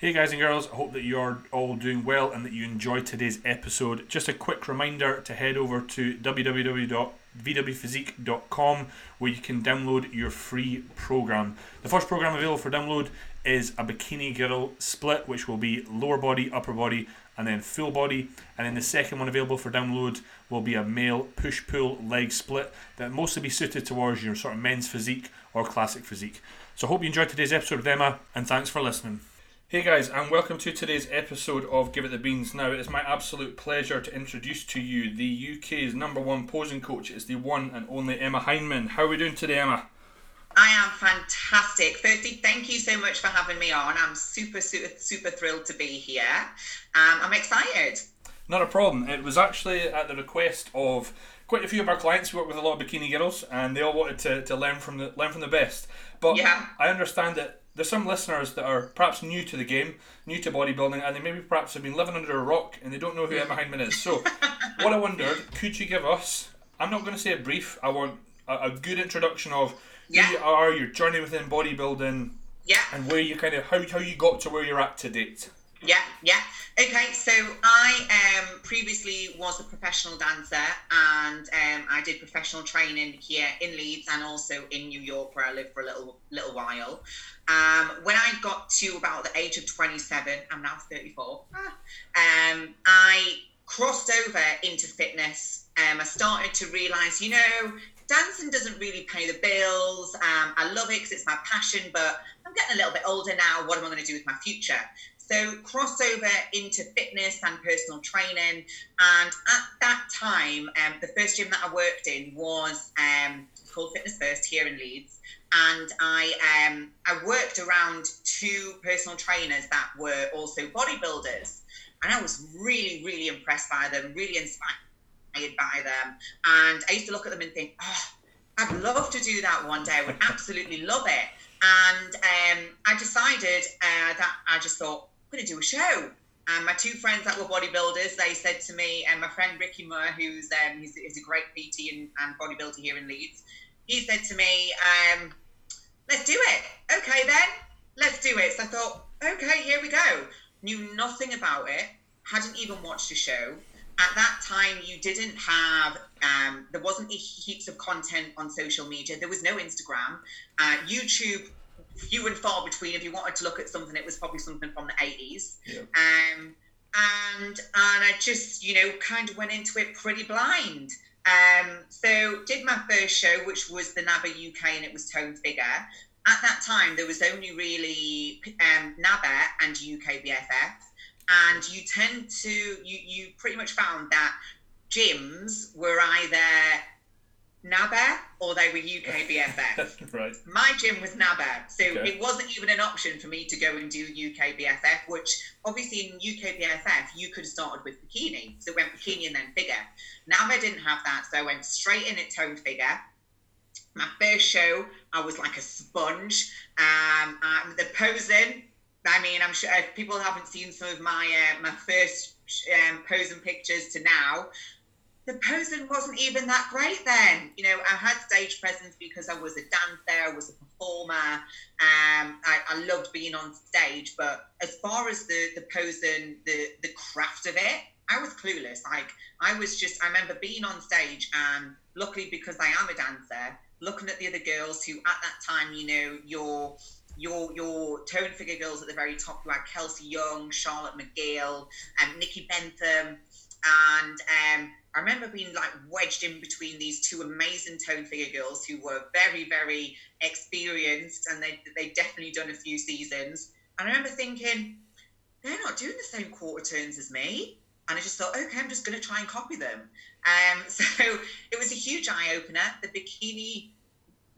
Hey guys and girls, I hope that you're all doing well and that you enjoyed today's episode. Just a quick reminder to head over to www.vwphysique.com where you can download your free program. The first program available for download is a bikini girl split, which will be lower body, upper body, and then full body. And then the second one available for download will be a male push pull leg split that mostly be suited towards your sort of men's physique or classic physique. So I hope you enjoyed today's episode of Emma, and thanks for listening. Hey guys, and welcome to today's episode of Give It the Beans. Now, it's my absolute pleasure to introduce to you the UK's number one posing coach. It's the one and only Emma Hyndman. How are we doing today, Emma? I am fantastic. Firstly, thank you so much for having me on. I'm super, super, super thrilled to be here. Um, I'm excited. Not a problem. It was actually at the request of quite a few of our clients. We work with a lot of bikini girls, and they all wanted to, to learn from the learn from the best. But Yeah. I understand that there's some listeners that are perhaps new to the game, new to bodybuilding, and they maybe perhaps have been living under a rock and they don't know who Emma Hyndman is. So, what I wondered, could you give us? I'm not going to say a brief. I want a, a good introduction of Yeah. who you are, your journey within bodybuilding, Yeah. and where you kind of how how you got to where you're at to date. Yeah, yeah. Okay, so I um, previously was a professional dancer and um, I did professional training here in Leeds and also in New York where I lived for a little little while. Um, when I got to about the age of 27, I'm now 34, ah, um, I crossed over into fitness. Um, I started to realise, you know, dancing doesn't really pay the bills. Um, I love it because it's my passion, but I'm getting a little bit older now. What am I going to do with my future? So crossover into fitness and personal training. And at that time, um, the first gym that I worked in was um, called Fitness First here in Leeds. And I um, I worked around two personal trainers that were also bodybuilders. And I was really, really impressed by them, really inspired by them. And I used to look at them and think, oh, I'd love to do that one day. I would absolutely love it. And um, I decided uh, that I just thought, I'm going to do a show. And my two friends that were bodybuilders, they said to me, and my friend Ricky Moore, who's um, he's, he's a great PT and, and bodybuilder here in Leeds, he said to me, um, let's do it. Okay, then, let's do it. So I thought, okay, here we go. Knew nothing about it, hadn't even watched a show. At that time, you didn't have, um, there wasn't heaps of content on social media. There was no Instagram. Uh, YouTube, few and far between. If you wanted to look at something, it was probably something from the 80s. Yeah. Um, and and I just, you know, kind of went into it pretty blind. Um, so did my first show, which was the NABA UK, and it was Tone Figure. At that time, there was only really um, NABA and UK BFF, and you tend to you you pretty much found that gyms were either NABA or they were UK BFF. right. My gym was NABA, so Okay. it wasn't even an option for me to go and do UK BFF, which obviously in UK BFF you could have started with bikini. So it went bikini and then figure. NABA didn't have that, so I went straight in at toned figure. My first show, I was like a sponge. Um, um, the posing, I mean, I'm sure if people haven't seen some of my uh, my first um, posing pictures to now, the posing wasn't even that great then. You know, I had stage presence because I was a dancer, I was a performer. Um, I, I loved being on stage, but as far as the the posing, the the craft of it, I was clueless. Like I was just, I remember being on stage, and luckily because I am a dancer, looking at the other girls who at that time, you know, your your your tone figure girls at the very top, like Kelsey Young, Charlotte McGill, and Nikki Bentham, and um, I remember being like wedged in between these two amazing tone figure girls who were very, very experienced and they they definitely done a few seasons. And I remember thinking, they're not doing the same quarter turns as me. And I just thought, okay, I'm just going to try and copy them. Um, so it was a huge eye opener. The bikini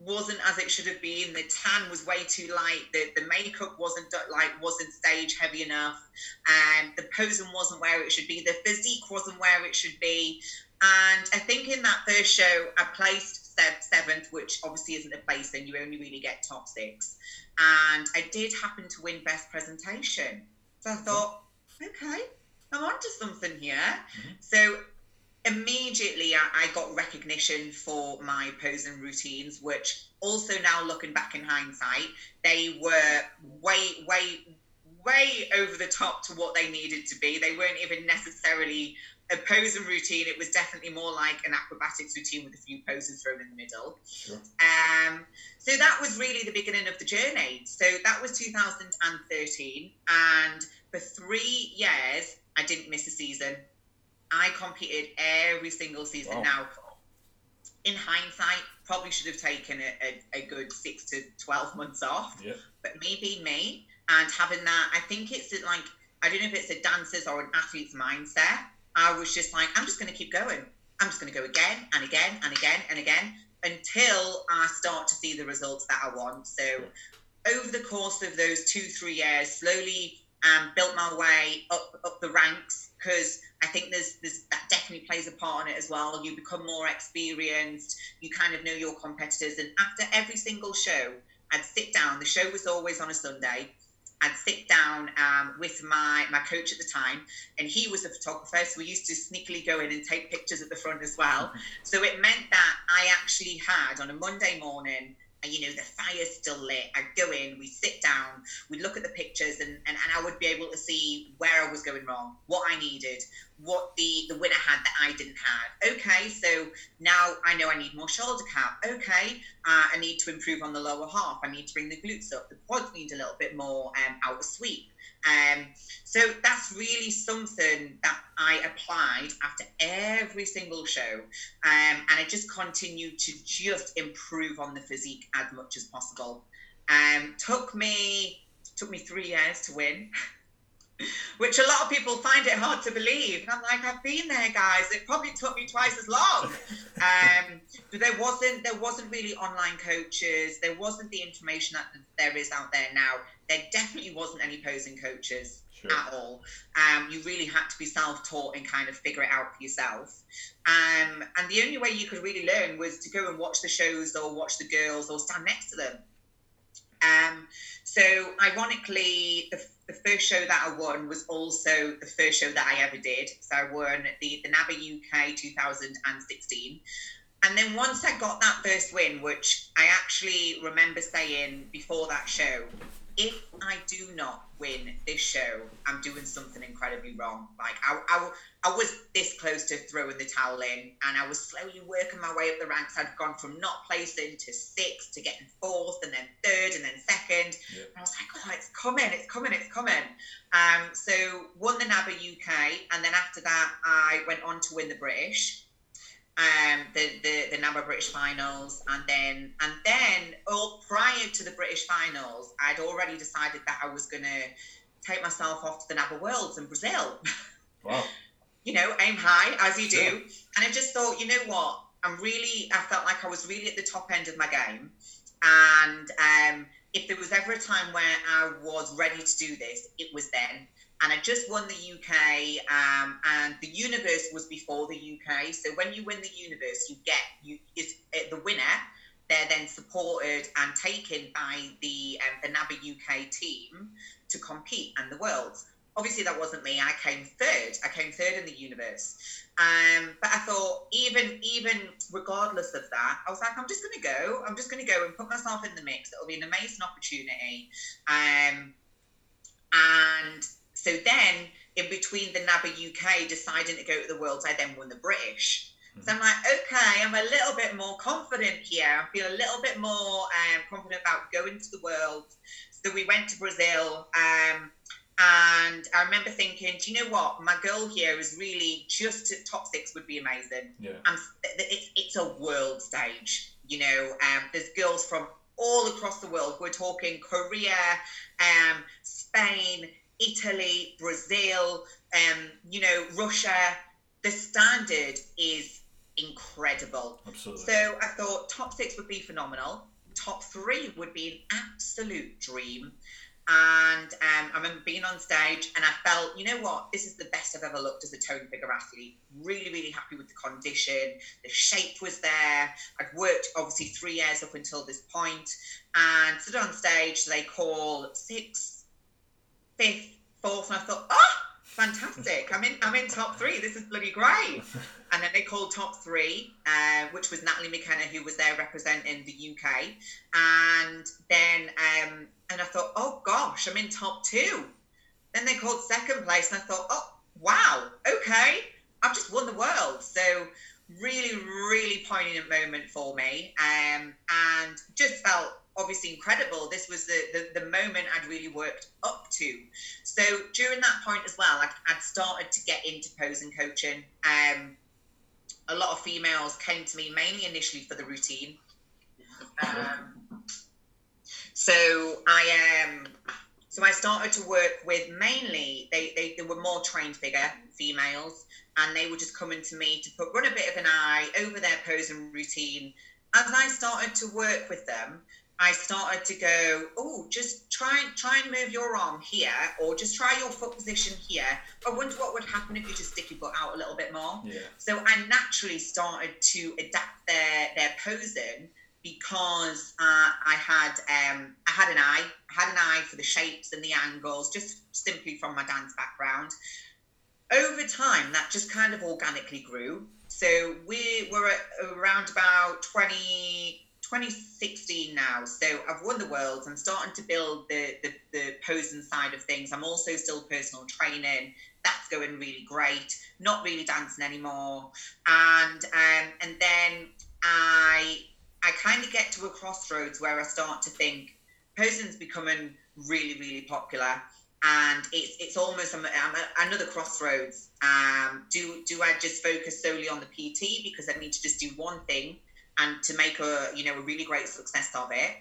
wasn't as it should have been. The tan was way too light. The, the makeup wasn't like wasn't stage heavy enough. And the posing wasn't where it should be. The physique wasn't where it should be. And I think in that first show, I placed seventh, which obviously isn't a place, placing. You only really get top six. And I did happen to win best presentation. So I thought, okay, I'm onto something here. Mm-hmm. So immediately I, I got recognition for my posing routines, which also now looking back in hindsight, they were way, way, way over the top to what they needed to be. They weren't even necessarily a posing routine. It was definitely more like an acrobatics routine with a few poses thrown in the middle. Sure. Um, so that was really the beginning of the journey. So that was 2013, and for three years, I didn't miss a season. I competed every single season. Wow. Now, in hindsight, probably should have taken a, a, a good six to 12 months off. Yeah. But me being me and having that, I think it's like, I don't know if it's a dancer's or an athlete's mindset. I was just like, I'm just going to keep going. I'm just going to go again and again and again and again until I start to see the results that I want. So, over the course of those two, three years, slowly um, built my way up up the ranks because I think there's there's that definitely plays a part in it as well. You become more experienced. You kind of know your competitors, and after every single show, I'd sit down. The show was always on a Sunday. I'd sit down um, with my my coach at the time, and he was a photographer, so we used to sneakily go in and take pictures at the front as well. So it meant that I actually had on a Monday morning, you know the fire's still lit. I'd go in, we sit down, we'd look at the pictures, and, and, and I would be able to see where I was going wrong, what I needed, what the the winner had that I didn't have. Okay, so now I know I need more shoulder cap. Okay, uh, I need to improve on the lower half. I need to bring the glutes up. The quads need a little bit more um, outer sweep. Um, so that's really something that I applied after every single show, um, and I just continued to just improve on the physique as much as possible. Um, took me took me three years to win. Which a lot of people find it hard to believe. And I'm like, I've been there, guys. It probably took me twice as long. Um, but there wasn't there wasn't really online coaches. There wasn't the information that there is out there now. There definitely wasn't any posing coaches Sure. at all. Um, you really had to be self-taught and kind of figure it out for yourself. Um, and the only way you could really learn was to go and watch the shows or watch the girls or stand next to them. Um, so ironically, the, the first show that I won was also the first show that I ever did. So I won the, the NABA UK 2016. And then once I got that first win, which I actually remember saying before that show, if I do not win this show, I'm doing something incredibly wrong. Like I, I, I was this close to throwing the towel in, and I was slowly working my way up the ranks. I'd gone from not placing to sixth to getting fourth, and then third, and then second. Yeah. And I was like, oh, it's coming, it's coming, it's coming. Um, so won the NABA UK, and then after that, I went on to win the British um, the, the the NABA British finals, and then and then all prior to the British finals, I'd already decided that I was going to take myself off to the NABA Worlds in Brazil. Wow. you know, aim high as you do, and I just thought, you know what, I'm really, I felt like I was really at the top end of my game, and um, if there was ever a time where I was ready to do this, it was then. And I just won the UK, um, and the universe was before the UK. So when you win the universe, you get you is uh, the winner. They're then supported and taken by the um, the NABA UK team to compete and the worlds. Obviously, that wasn't me. I came third. I came third in the universe. Um, but I thought, even even regardless of that, I was like, I'm just going to go. I'm just going to go and put myself in the mix. It'll be an amazing opportunity. Um, and so then, in between the NABA UK deciding to go to the Worlds, I then won the British. So I'm like, okay, I'm a little bit more confident here. I feel a little bit more um, confident about going to the Worlds. So we went to Brazil. Um, and I remember thinking, do you know what? My goal here is really just to, top six would be amazing. Yeah. Um, it's, it's a world stage. You know, um, there's girls from all across the world. We're talking Korea, um, Spain, Italy, Brazil, um, you know, Russia. The standard is incredible. Absolutely. So I thought top six would be phenomenal. Top three would be an absolute dream. And um, I remember being on stage and I felt, you know what, this is the best I've ever looked as a tone figure athlete. Really, really happy with the condition. The shape was there. I'd worked obviously three years up until this point and stood on stage. They call sixth, fifth, fourth, and I thought, oh, fantastic. I'm in, I'm in top three. This is bloody great. And then they called top three, uh, which was Natalie McKenna, who was there representing the UK. And then, um, and I thought, oh gosh, I'm in top two. Then they called second place, and I thought, oh, wow, okay, I've just won the world. So really, really poignant moment for me, um, and just felt obviously incredible. This was the, the, the moment I'd really worked up to. So during that point as well, I'd, I'd started to get into posing coaching. Um, a lot of females came to me mainly initially for the routine. Um, so I um, so I started to work with mainly they, they, they were more trained figure females and they were just coming to me to put run a bit of an eye over their posing routine. As I started to work with them, I started to go, oh, just try try and move your arm here, or just try your foot position here. I wonder what would happen if you just stick your foot out a little bit more. Yeah. So I naturally started to adapt their their posing because uh, I had um, I had an eye, I had an eye for the shapes and the angles, just simply from my dance background over time, that just kind of organically grew. So we were at around about 20, 2016 now. So I've won the world. I'm starting to build the, the, the posing side of things. I'm also still personal training. That's going really great. Not really dancing anymore. And um, and then I I kind of get to a crossroads where I start to think posing's becoming really really popular and it's it's almost I'm, I'm another crossroads. Um, do do I just focus solely on the PT because I need to just do one thing and to make a you know a really great success of it,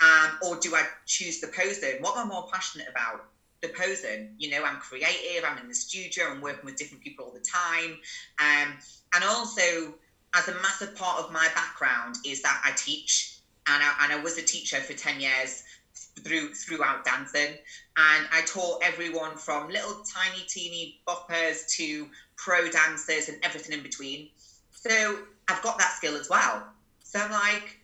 um, or do I choose the posing? What am I more passionate about? The posing. You know, I'm creative. I'm in the studio. I'm working with different people all the time, um, and also as a massive part of my background is that I teach, and I, and I was a teacher for ten years through throughout dancing and I taught everyone from little tiny teeny boppers to pro dancers and everything in between. So I've got that skill as well. So I'm like,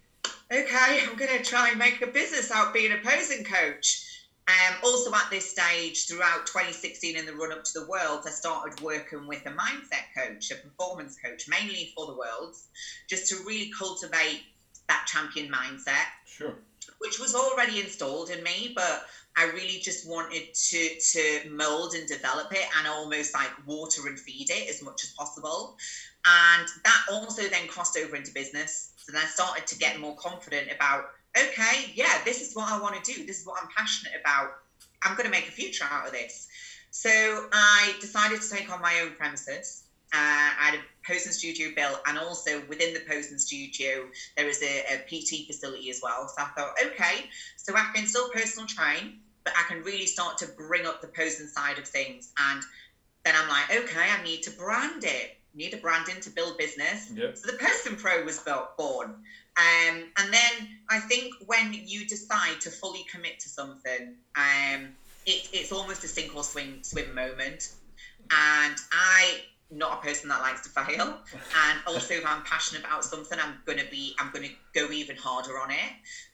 okay, I'm going to try and make a business out being a posing coach. Um, also at this stage, throughout 2016 in the run up to the Worlds, I started working with a mindset coach, a performance coach, mainly for the Worlds, just to really cultivate that champion mindset. Sure. Which was already installed in me, but I really just wanted to to mold and develop it and almost like water and feed it as much as possible. And that also then crossed over into business. Then I started to get more confident about, okay, yeah, this is what I want to do. This is what I'm passionate about. I'm going to make a future out of this. So I decided to take on my own premises. Uh, I had a posing studio built, and also within the posing studio, there is a, a PT facility as well. So I thought, okay, so I can still personal train, but I can really start to bring up the posing side of things. And then I'm like, okay, I need to brand it. Need a branding to build business. Yep. So the Posing Pro was built, born. Um, and then I think when you decide to fully commit to something, um, it, it's almost a sink or swim swim moment. And I not a person that likes to fail and also if i'm passionate about something i'm going to be i'm going to go even harder on it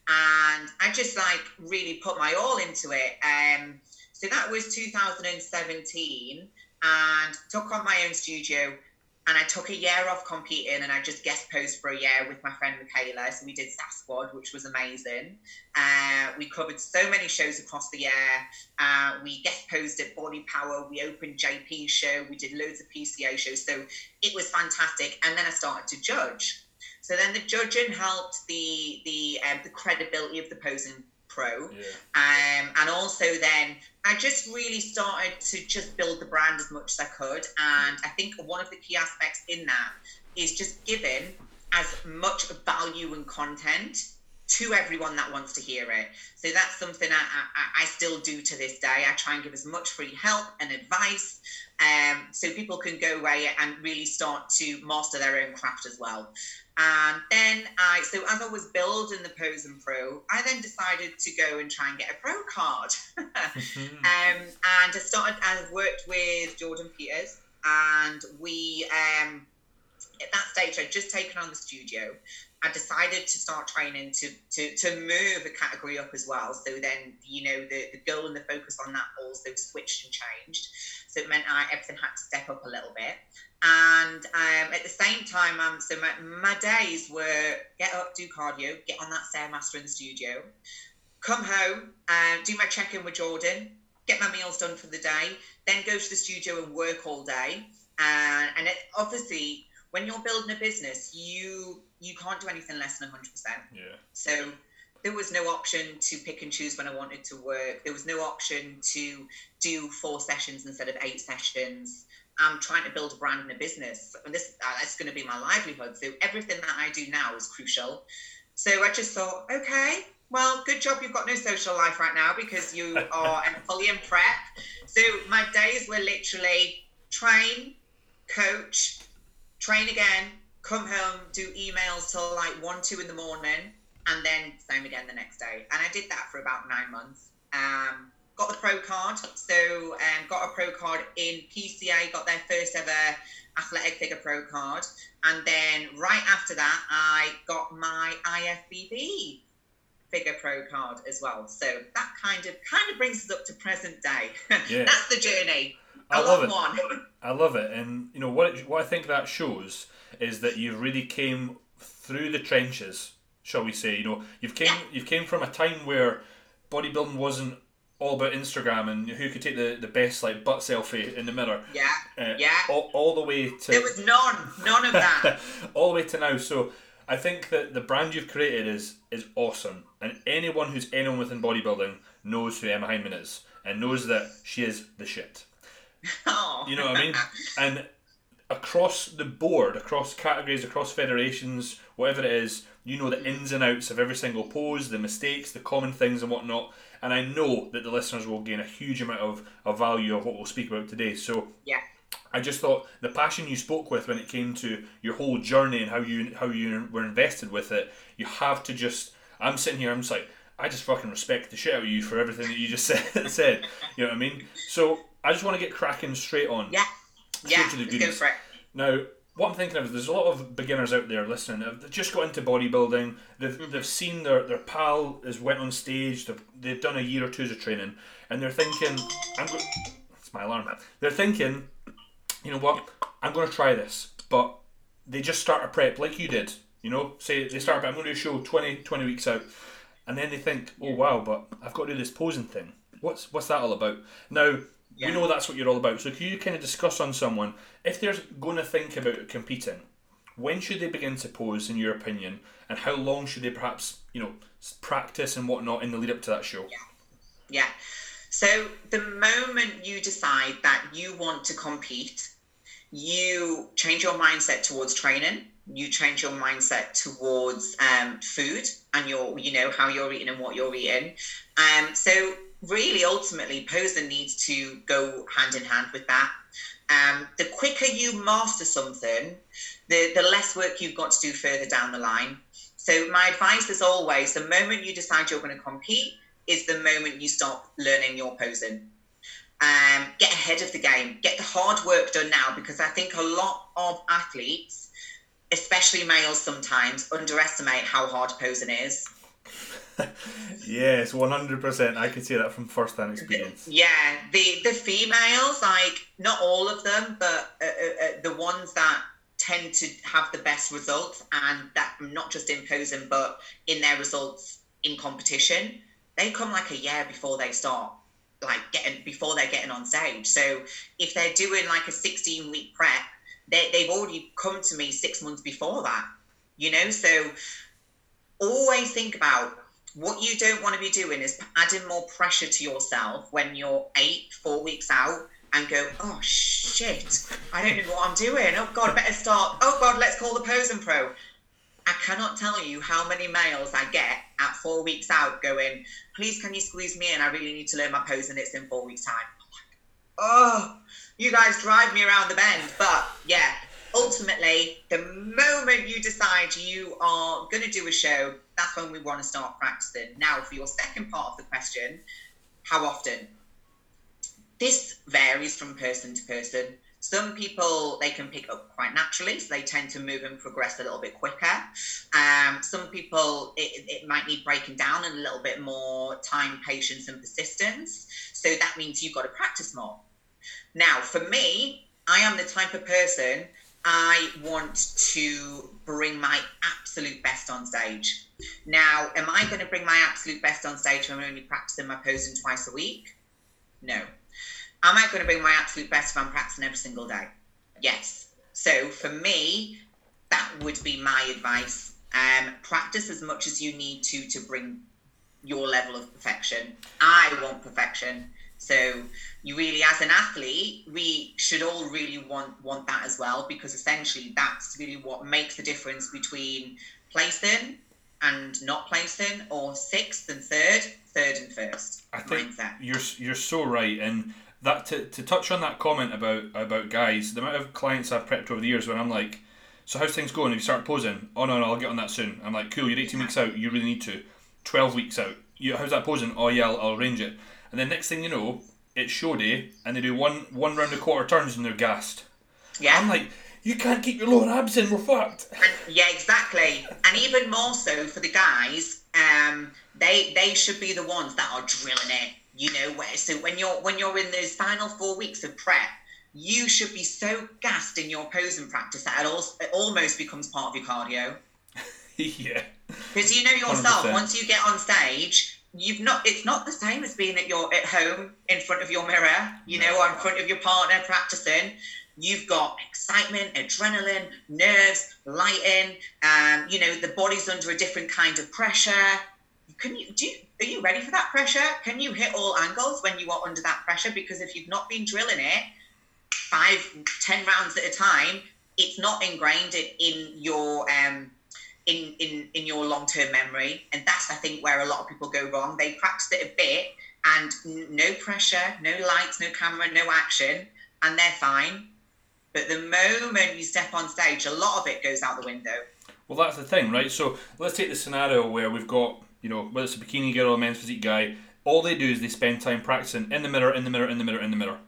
and i just like really put my all into it um so that was 2017 and took on my own studio and I took a year off competing and I just guest posed for a year with my friend Michaela. So we did Sasquad, which was amazing. Uh, we covered so many shows across the year. Uh, we guest posed at Body Power. We opened JP show. We did loads of PCA shows. So it was fantastic. And then I started to judge. So then the judging helped the the um, the credibility of the posing pro. Yeah. Um, and also then I just really started to just build the brand as much as I could. And I think one of the key aspects in that is just giving as much value and content to everyone that wants to hear it. So that's something I, I, I still do to this day. I try and give as much free help and advice um, so people can go away and really start to master their own craft as well. And then I, so as I was building the Posing Pro, I then decided to go and try and get a pro card. um, and I started, I've worked with Jordan Peters, and we, um, at that stage, I'd just taken on the studio. I decided to start training to, to, to move a category up as well. So then, you know, the, the goal and the focus on that also switched and changed. So it meant I, everything had to step up a little bit. And um, at the same time, um, so my, my days were get up, do cardio, get on that Stairmaster in the studio, come home, and do my check in with Jordan, get my meals done for the day, then go to the studio and work all day. Uh, and it, obviously, when you're building a business, you you can't do anything less than 100%. Yeah. So there was no option to pick and choose when I wanted to work. There was no option to do four sessions instead of eight sessions. I'm trying to build a brand and a business, and this uh, that's going to be my livelihood. So everything that I do now is crucial. So I just thought, okay, well, good job you've got no social life right now because you are fully in prep. So my days were literally train, coach, train again, come home, do emails till like one, two in the morning, and then same again the next day. And I did that for about nine months. Um, got the pro card, so um, got a pro card in PCA, got their first ever athletic figure pro card, and then right after that, I got my IFBB figure pro card as well. So that kind of kind of brings us up to present day. Yeah. That's the journey. I love it. one. I love it, and you know what? It, what I think that shows is that you've really came through the trenches, shall we say? You know, you've came you've came from a time where bodybuilding wasn't all about Instagram and who could take the, the best like butt selfie in the mirror. Yeah, Uh, yeah. All, all the way to There was none, none of that. all the way to now. So I think that the brand you've created is is awesome, and anyone who's anyone within bodybuilding knows who Emma Hyndman is and knows that she is the shit. Oh. You know what I mean? And across the board, across categories, across federations, whatever it is, you know the ins and outs of every single pose, the mistakes, the common things, and whatnot. And I know that the listeners will gain a huge amount of, of value of what we'll speak about today. So Yeah. I just thought the passion you spoke with when it came to your whole journey and how you how you were invested with it, you have to just. I'm sitting here. I'm just like I just fucking respect the shit out of you for everything that you just said. said. You know what I mean? So I just want to get cracking straight on. Yeah. Yeah. to the Let's for it. Now, what I'm thinking of is there's a lot of beginners out there listening. They've just got into bodybuilding. They've, mm-hmm. they've seen their, their pal has went on stage. They've, they've done a year or two's of training, and they're thinking, "I'm going." It's my alarm. They're thinking, you know what? I'm going to try this, but they just start a prep like you did. You know, say they start. but I'm going to do a show 20, 20 weeks out, and then they think, "Oh wow, but I've got to do this posing thing. What's what's that all about?" Now Yeah. we know that's what you're all about. So can you kind of discuss on someone if they're going to think about competing? When should they begin to pose, in your opinion, and how long should they perhaps you know practice and whatnot in the lead up to that show? Yeah. So the moment you decide that you want to compete, you change your mindset towards training. You change your mindset towards um, food and your, you know, how you're eating and what you're eating. Um, so really, ultimately, posing needs to go hand in hand with that. Um, the quicker you master something, the the less work you've got to do further down the line. So my advice is always: the moment you decide you're going to compete, is the moment you start learning your posing. Um, get ahead of the game. Get the hard work done now because I think a lot of athletes, especially males, sometimes underestimate how hard posing is. Yes, one hundred percent. I can say that from first hand experience. Yeah, the the females, like not all of them, but uh, uh, uh, the ones that tend to have the best results, and that not just in posing, but in their results in competition, they come like a year before they start, like getting before they're getting on stage. So if they're doing like a sixteen week prep, they they've already come to me six months before that. You know, so always think about what you don't want to be doing is adding more pressure to yourself when you're eight, four weeks out and go, oh shit, I don't know what I'm doing. Oh God, better start. Oh God, let's call the posing pro. I cannot tell you how many mails I get at four weeks out going, please can you squeeze me in? I really need to learn my pose and it's in four weeks' time. Oh, you guys drive me around the bend. But yeah, ultimately, the moment you decide you are going to do a show, that's when we want to start practicing. Now, for your second part of the question, how often? This varies from person to person. Some people they can pick up quite naturally, so they tend to move and progress a little bit quicker. Um, some people it, it might need breaking down and a little bit more time, patience, and persistence. So that means you've got to practice more. Now, for me, I am the type of person I want to bring my absolute best on stage. Now, am I going to bring my absolute best on stage when I'm only practicing my posing twice a week? No. Am I going to bring my absolute best if I'm practicing every single day? Yes. So for me, that would be my advice. Um, practice as much as you need to to bring your level of perfection. I want perfection. So you really, as an athlete, we should all really want want that as well because essentially that's really what makes the difference between placing and not placing, or sixth and third, third and first. I think mindset. you're you're so right, and that to, to touch on that comment about about guys, the amount of clients I've prepped over the years when I'm like, so how's things going? Have you start posing? Oh no, no, I'll get on that soon. I'm like, cool, you're 18 weeks out. You really need to. 12 weeks out. You, how's that posing? Oh yeah, I'll, I'll arrange it. And then next thing you know, it's show day, and they do one one round of quarter turns and they're gassed. Yeah. I'm like, you can't keep your lower abs in. We're fucked. And, yeah, exactly. And even more so for the guys, um, they they should be the ones that are drilling it. You know, where so when you're when you're in those final four weeks of prep, you should be so gassed in your posing practice that it, al- it almost becomes part of your cardio. yeah. Because you know yourself, 100%. once you get on stage, you've not. It's not the same as being at your at home in front of your mirror. You know, or in front of your partner practicing. You've got excitement, adrenaline, nerves, lighting. Um, you know, the body's under a different kind of pressure. Can you do? You, are you ready for that pressure? Can you hit all angles when you are under that pressure? Because if you've not been drilling it five, ten rounds at a time, it's not ingrained in, in your um, in in in your long term memory, and that's I think where a lot of people go wrong. They practice it a bit, and no pressure, no lights, no camera, no action, and they're fine. But the moment you step on stage, a lot of it goes out the window. Well, that's the thing, right? So let's take the scenario where we've got, you know, whether it's a bikini girl or a men's physique guy, all they do is they spend time practicing in the mirror, in the mirror, in the mirror, in the mirror.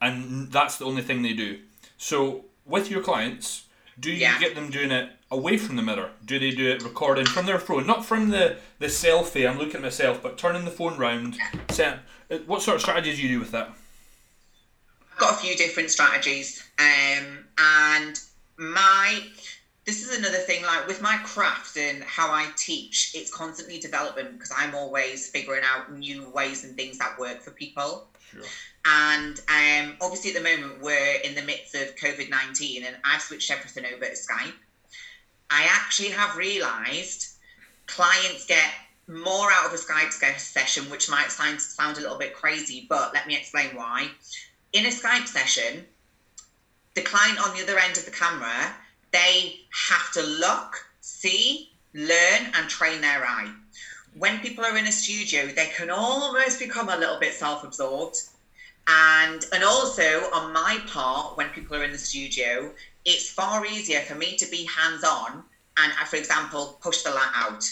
And that's the only thing they do. So with your clients, do you Yeah. get them doing it away from the mirror? Do they do it recording from their phone? Not from the, the selfie, I'm looking at myself, but turning the phone round. Set, uh, what sort of strategies do you do with that? I've got a few different strategies, um, and my this is another thing. Like with my craft and how I teach, it's constantly development because I'm always figuring out new ways and things that work for people. Sure. And um, obviously, at the moment, we're in the midst of COVID 19, and I've switched everything over to Skype. I actually have realized clients get more out of a Skype session, which might sound, sound a little bit crazy, but let me explain why. In a Skype session, the client on the other end of the camera, they have to look, see, learn, and train their eye. When people are in a studio, they can almost become a little bit self absorbed. And, and also, on my part, when people are in the studio, it's far easier for me to be hands on and, for example, push the lat out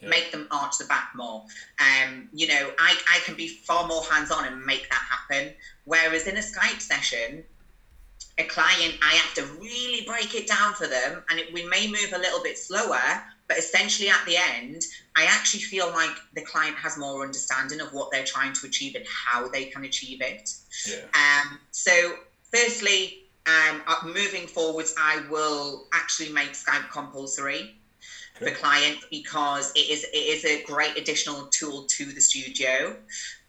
Yeah. make them arch the back more. Um, you know, I, I can be far more hands on and make that happen. Whereas in a Skype session, a client, I have to really break it down for them, and it, we may move a little bit slower. But essentially, at the end, I actually feel like the client has more understanding of what they're trying to achieve and how they can achieve it. Yeah. Um, so, firstly, um, uh, moving forwards, I will actually make Skype compulsory For clients because it is it is a great additional tool to the studio.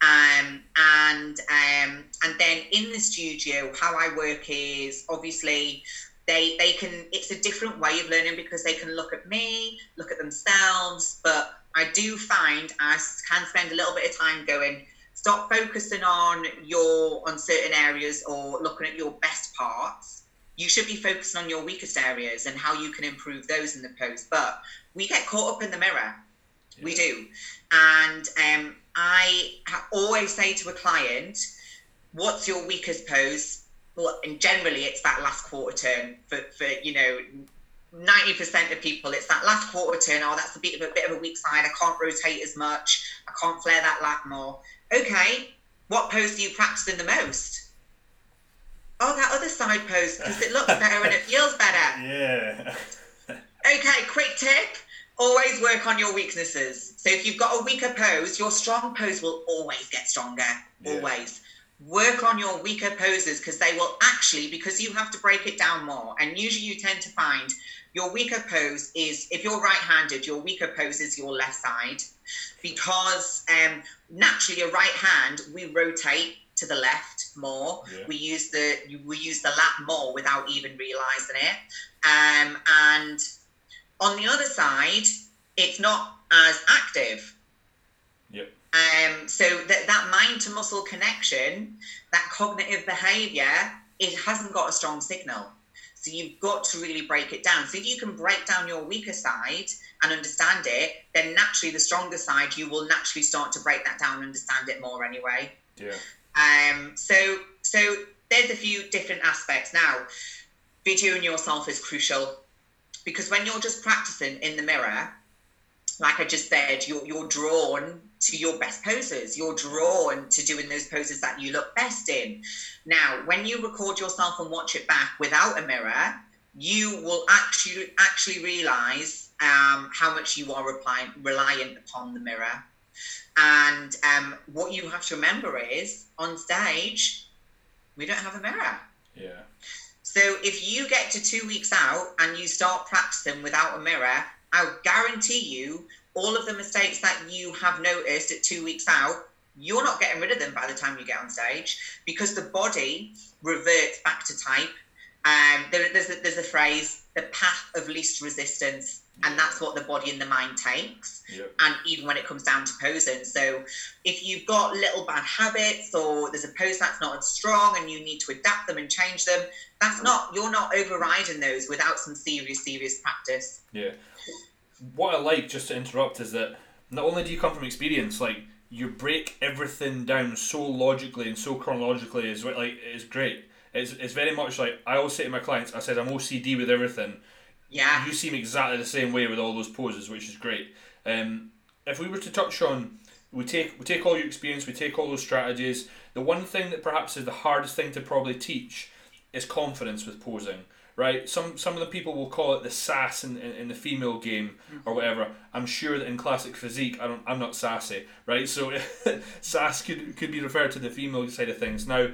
Um, and um, and then in the studio, how I work is obviously they they can it's a different way of learning because they can look at me, look at themselves, but I do find I can spend a little bit of time going stop focusing on your on certain areas or looking at your best parts you should be focusing on your weakest areas and how you can improve those in the post but we get caught up in the mirror. We do. And um, i always say to a client what's your weakest pose? Well and generally it's that last quarter turn for, for you know 90% of people it's that last quarter turn oh that's a bit of a bit of a weak side. I can't rotate as much. I can't flare that lat more. Okay what pose do you practice in the most oh that other side pose because it looks better and it feels better Yeah. Okay, quick tip. Always work on your weaknesses. So if you've got a weaker pose, your strong pose will always get stronger. Yeah. Always. Work on your weaker poses because they will actually, because you have to break it down more. And usually you tend to find your weaker pose is, if you're right handed, your weaker pose is your left side. because um, naturally your right hand we rotate to the left more. Yeah. We use the we use the lat more without even realizing it. Um, and on the other side, it's not as active. Yep. Um, so that that mind to muscle connection, that cognitive behavior, it hasn't got a strong signal. So you've got to really break it down. So if you can break down your weaker side and understand it, then naturally the stronger side you will naturally start to break that down and understand it more anyway. Yeah. Um, so so there's a few different aspects now. Videoing yourself is crucial because when you're just practicing in the mirror, like I just said, you're you're drawn to your best poses. You're drawn to doing those poses that you look best in. Now, when you record yourself and watch it back without a mirror, you will actually actually realize um, how much you are relying reliant upon the mirror. And um, what you have to remember is on stage, we don't have a mirror. Yeah. So if you get to two weeks out and you start practicing without a mirror, I'll guarantee you all of the mistakes that you have noticed at two weeks out, you're not getting rid of them by the time you get on stage because the body reverts back to type. Um, there, there's, a, there's a phrase, the path of least resistance, and that's what the body and the mind takes. Yep. And even when it comes down to posing, so if you've got little bad habits or there's a pose that's not as strong and you need to adapt them and change them, that's not you're not overriding those without some serious, serious practice. Yeah. What I like, just to interrupt, is that not only do you come from experience, like you break everything down so logically and so chronologically is like is great. It's, it's very much like I always say to my clients, I said I'm OCD with everything. Yeah. You seem exactly the same way with all those poses, which is great. Um, if we were to touch on, we take we take all your experience, we take all those strategies. The one thing that perhaps is the hardest thing to probably teach is confidence with posing. Right, some some of the people will call it the sass in, in, in the female game or whatever. I'm sure that in classic physique, I don't, I'm not sassy, right? So sass could could be referred to the female side of things. Now,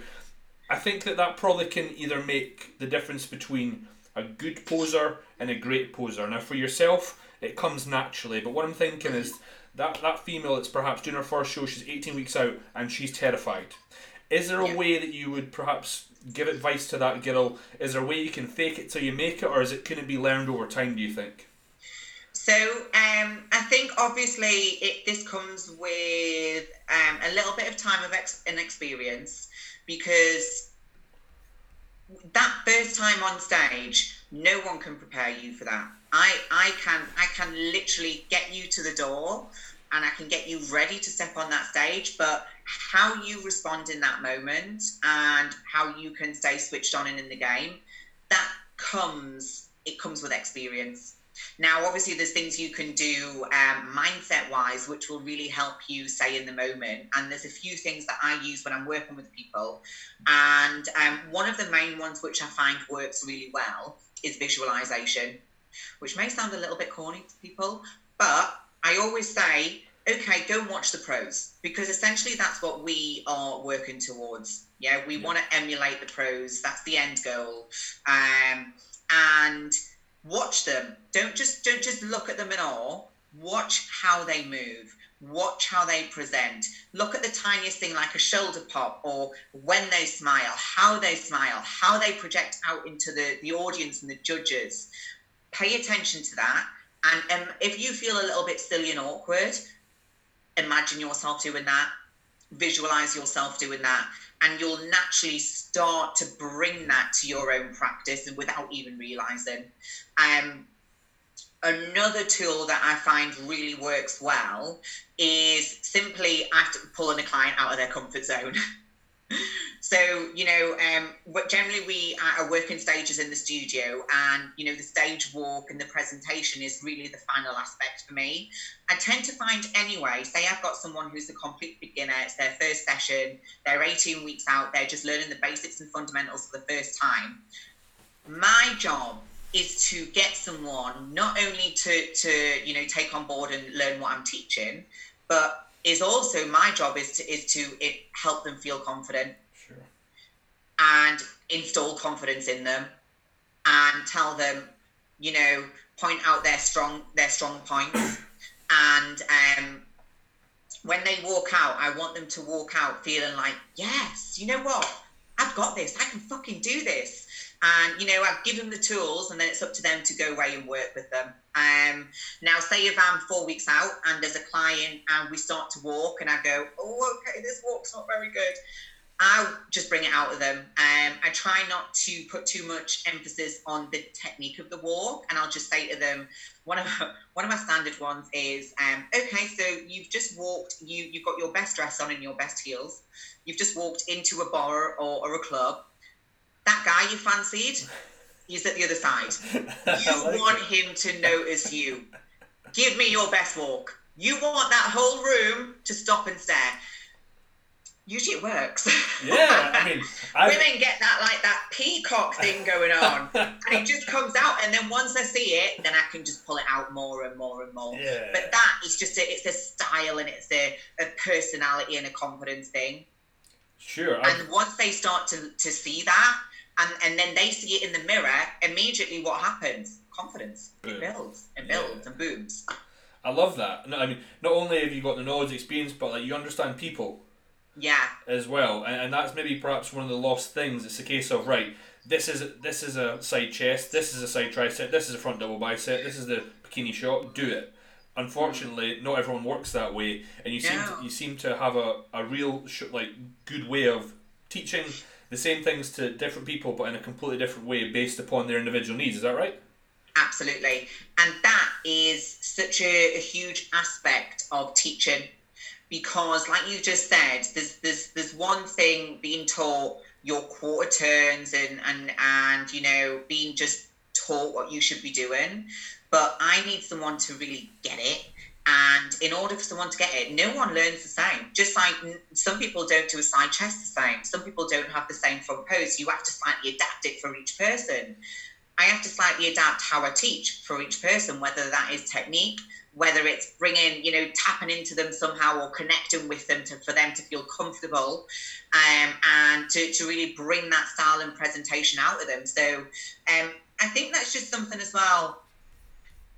I think that that probably can either make the difference between a good poser and a great poser. Now, for yourself, it comes naturally, but what I'm thinking is that that female that's perhaps doing her first show, she's 18 weeks out and she's terrified. Is there a Yeah. way that you would perhaps give advice to that girl? Is there a way you can fake it till you make it, or is it can it be learned over time? Do you think? So um, I think obviously it, this comes with um, a little bit of time of ex- and experience because that first time on stage, no one can prepare you for that. I, I can I can literally get you to the door and I can get you ready to step on that stage, but how you respond in that moment and how you can stay switched on and in the game, that comes it comes with experience. Now, obviously, there's things you can do um, mindset wise, which will really help you stay in the moment. And there's a few things that I use when I'm working with people. And um, one of the main ones, which I find works really well, is visualization, which may sound a little bit corny to people, but I always say, okay, go and watch the pros because essentially that's what we are working towards. Yeah, we Yeah. want to emulate the pros. That's the end goal. Um, and watch them. Don't just don't just look at them in awe. Watch how they move. Watch how they present. Look at the tiniest thing like a shoulder pop or when they smile, how they smile, how they project out into the, the audience and the judges. Pay attention to that. And um, if you feel a little bit silly and awkward, imagine yourself doing that. Visualize yourself doing that. And you'll naturally start to bring that to your own practice and without even realizing. Um, another tool that I find really works well is simply after pulling a client out of their comfort zone. so you know, um, generally we are working stages in the studio, and you know, the stage walk and the presentation is really the final aspect for me. I tend to find anyway, say I've got someone who's a complete beginner, it's their first session, they're 18 weeks out, they're just learning the basics and fundamentals for the first time. My job is to get someone not only to to you know take on board and learn what I'm teaching, but is also my job is to is to it, help them feel confident. And install confidence in them and tell them you know point out their strong their strong points and um when they walk out, I want them to walk out feeling like, yes, you know what? I've got this. I can fucking do this. And, you know, I've given them the tools and then it's up to them to go away and work with them. Um, now, say if I'm four weeks out and there's a client and we start to walk and I go, oh, okay, this walk's not very good. I'll just bring it out of them. Um, I try not to put too much emphasis on the technique of the walk, and I'll just say to them, one of one of my standard ones is, um, okay, so you've just walked, you you've got your best dress on and your best heels, you've just walked into a bar or, or a club. That guy you fancied, he's at the other side. You like want it. him to notice you. Give me your best walk. You want that whole room to stop and stare usually it works. Yeah, I mean, women get that like that peacock thing going on, and it just comes out. And then once I see it, then I can just pull it out more and more and more. Yeah. But that is just a, it's a style and it's a, a personality and a confidence thing. Sure. And once they start to to see that, and and then they see it in the mirror, immediately what happens? Confidence. Boom. It builds and builds yeah. and booms. I love that. No, I mean, not only have you got the knowledge, experience, but like you understand people yeah. As well, and, and that's maybe perhaps one of the lost things. It's a case of right. This is this is a side chest. This is a side tricep. This is a front double bicep. This is the bikini shot. Do it. Unfortunately, not everyone works that way, and you seem to, you seem to have a, a real sh- like good way of teaching the same things to different people, but in a completely different way based upon their individual needs. Is that right? Absolutely, and that is such a, a huge aspect of teaching because like you just said there's there's there's one thing being taught your quarter turns and and and you know being just taught what you should be doing. But i need someone to really get it. And in order for someone to get it no one learns the same. Just like some people don't do a side chest the same. Some people don't have the same front pose you have to slightly adapt it for each person. I have to slightly adapt how i teach for each person whether that is technique whether it's bringing, you know, tapping into them somehow or connecting with them to, for them to feel comfortable um, and to, to really bring that style and presentation out of them. So um, I think that's just something as well.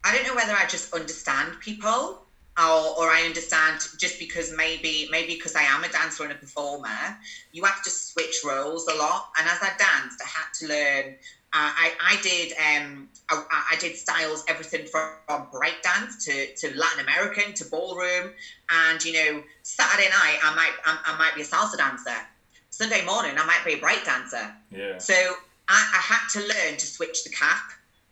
I don't know whether I just understand people or, or I understand just because maybe maybe because I am a dancer and a performer, you have to switch roles a lot. And as I danced, I had to learn uh, I, I did um, I, I, did styles everything from, from breakdance to, to Latin American to ballroom, and you know Saturday night I might I, I might be a salsa dancer, Sunday morning I might be a break dancer. Yeah. So I, I had to learn to switch the cap,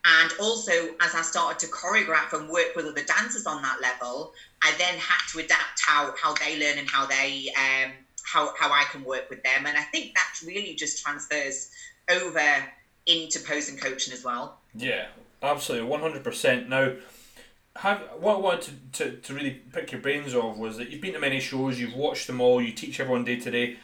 and also as I started to choreograph and work with other dancers on that level, I then had to adapt how how they learn and how they um, how how I can work with them, and I think that really just transfers over into posing coaching as well. Yeah, absolutely, one hundred percent. Now, have what I wanted to, to, to really pick your brains of was that you've been to many shows, you've watched them all, you teach everyone day to day.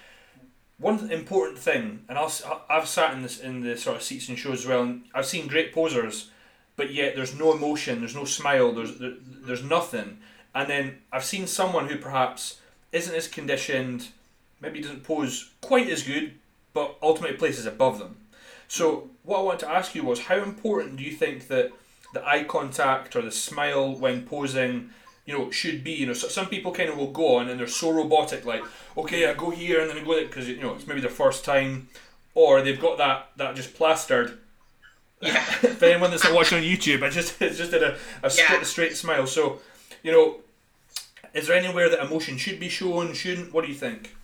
One important thing, and I'll, I've sat in this in the sort of seats and shows as well, and I've seen great posers, but yet there's no emotion, there's no smile, there's there, there's nothing. And then I've seen someone who perhaps isn't as conditioned, maybe doesn't pose quite as good, but ultimately places above them. So what I want to ask you was how important do you think that the eye contact or the smile when posing you know should be? You know so some people kind of will go on and they're so robotic like okay I go here and then I go there because you know it's maybe their first time or they've got that that just plastered. Yeah. For anyone that's watching on YouTube I just it's just did a, a yeah. straight smile. So you know is there anywhere that emotion should be shown shouldn't? What do you think?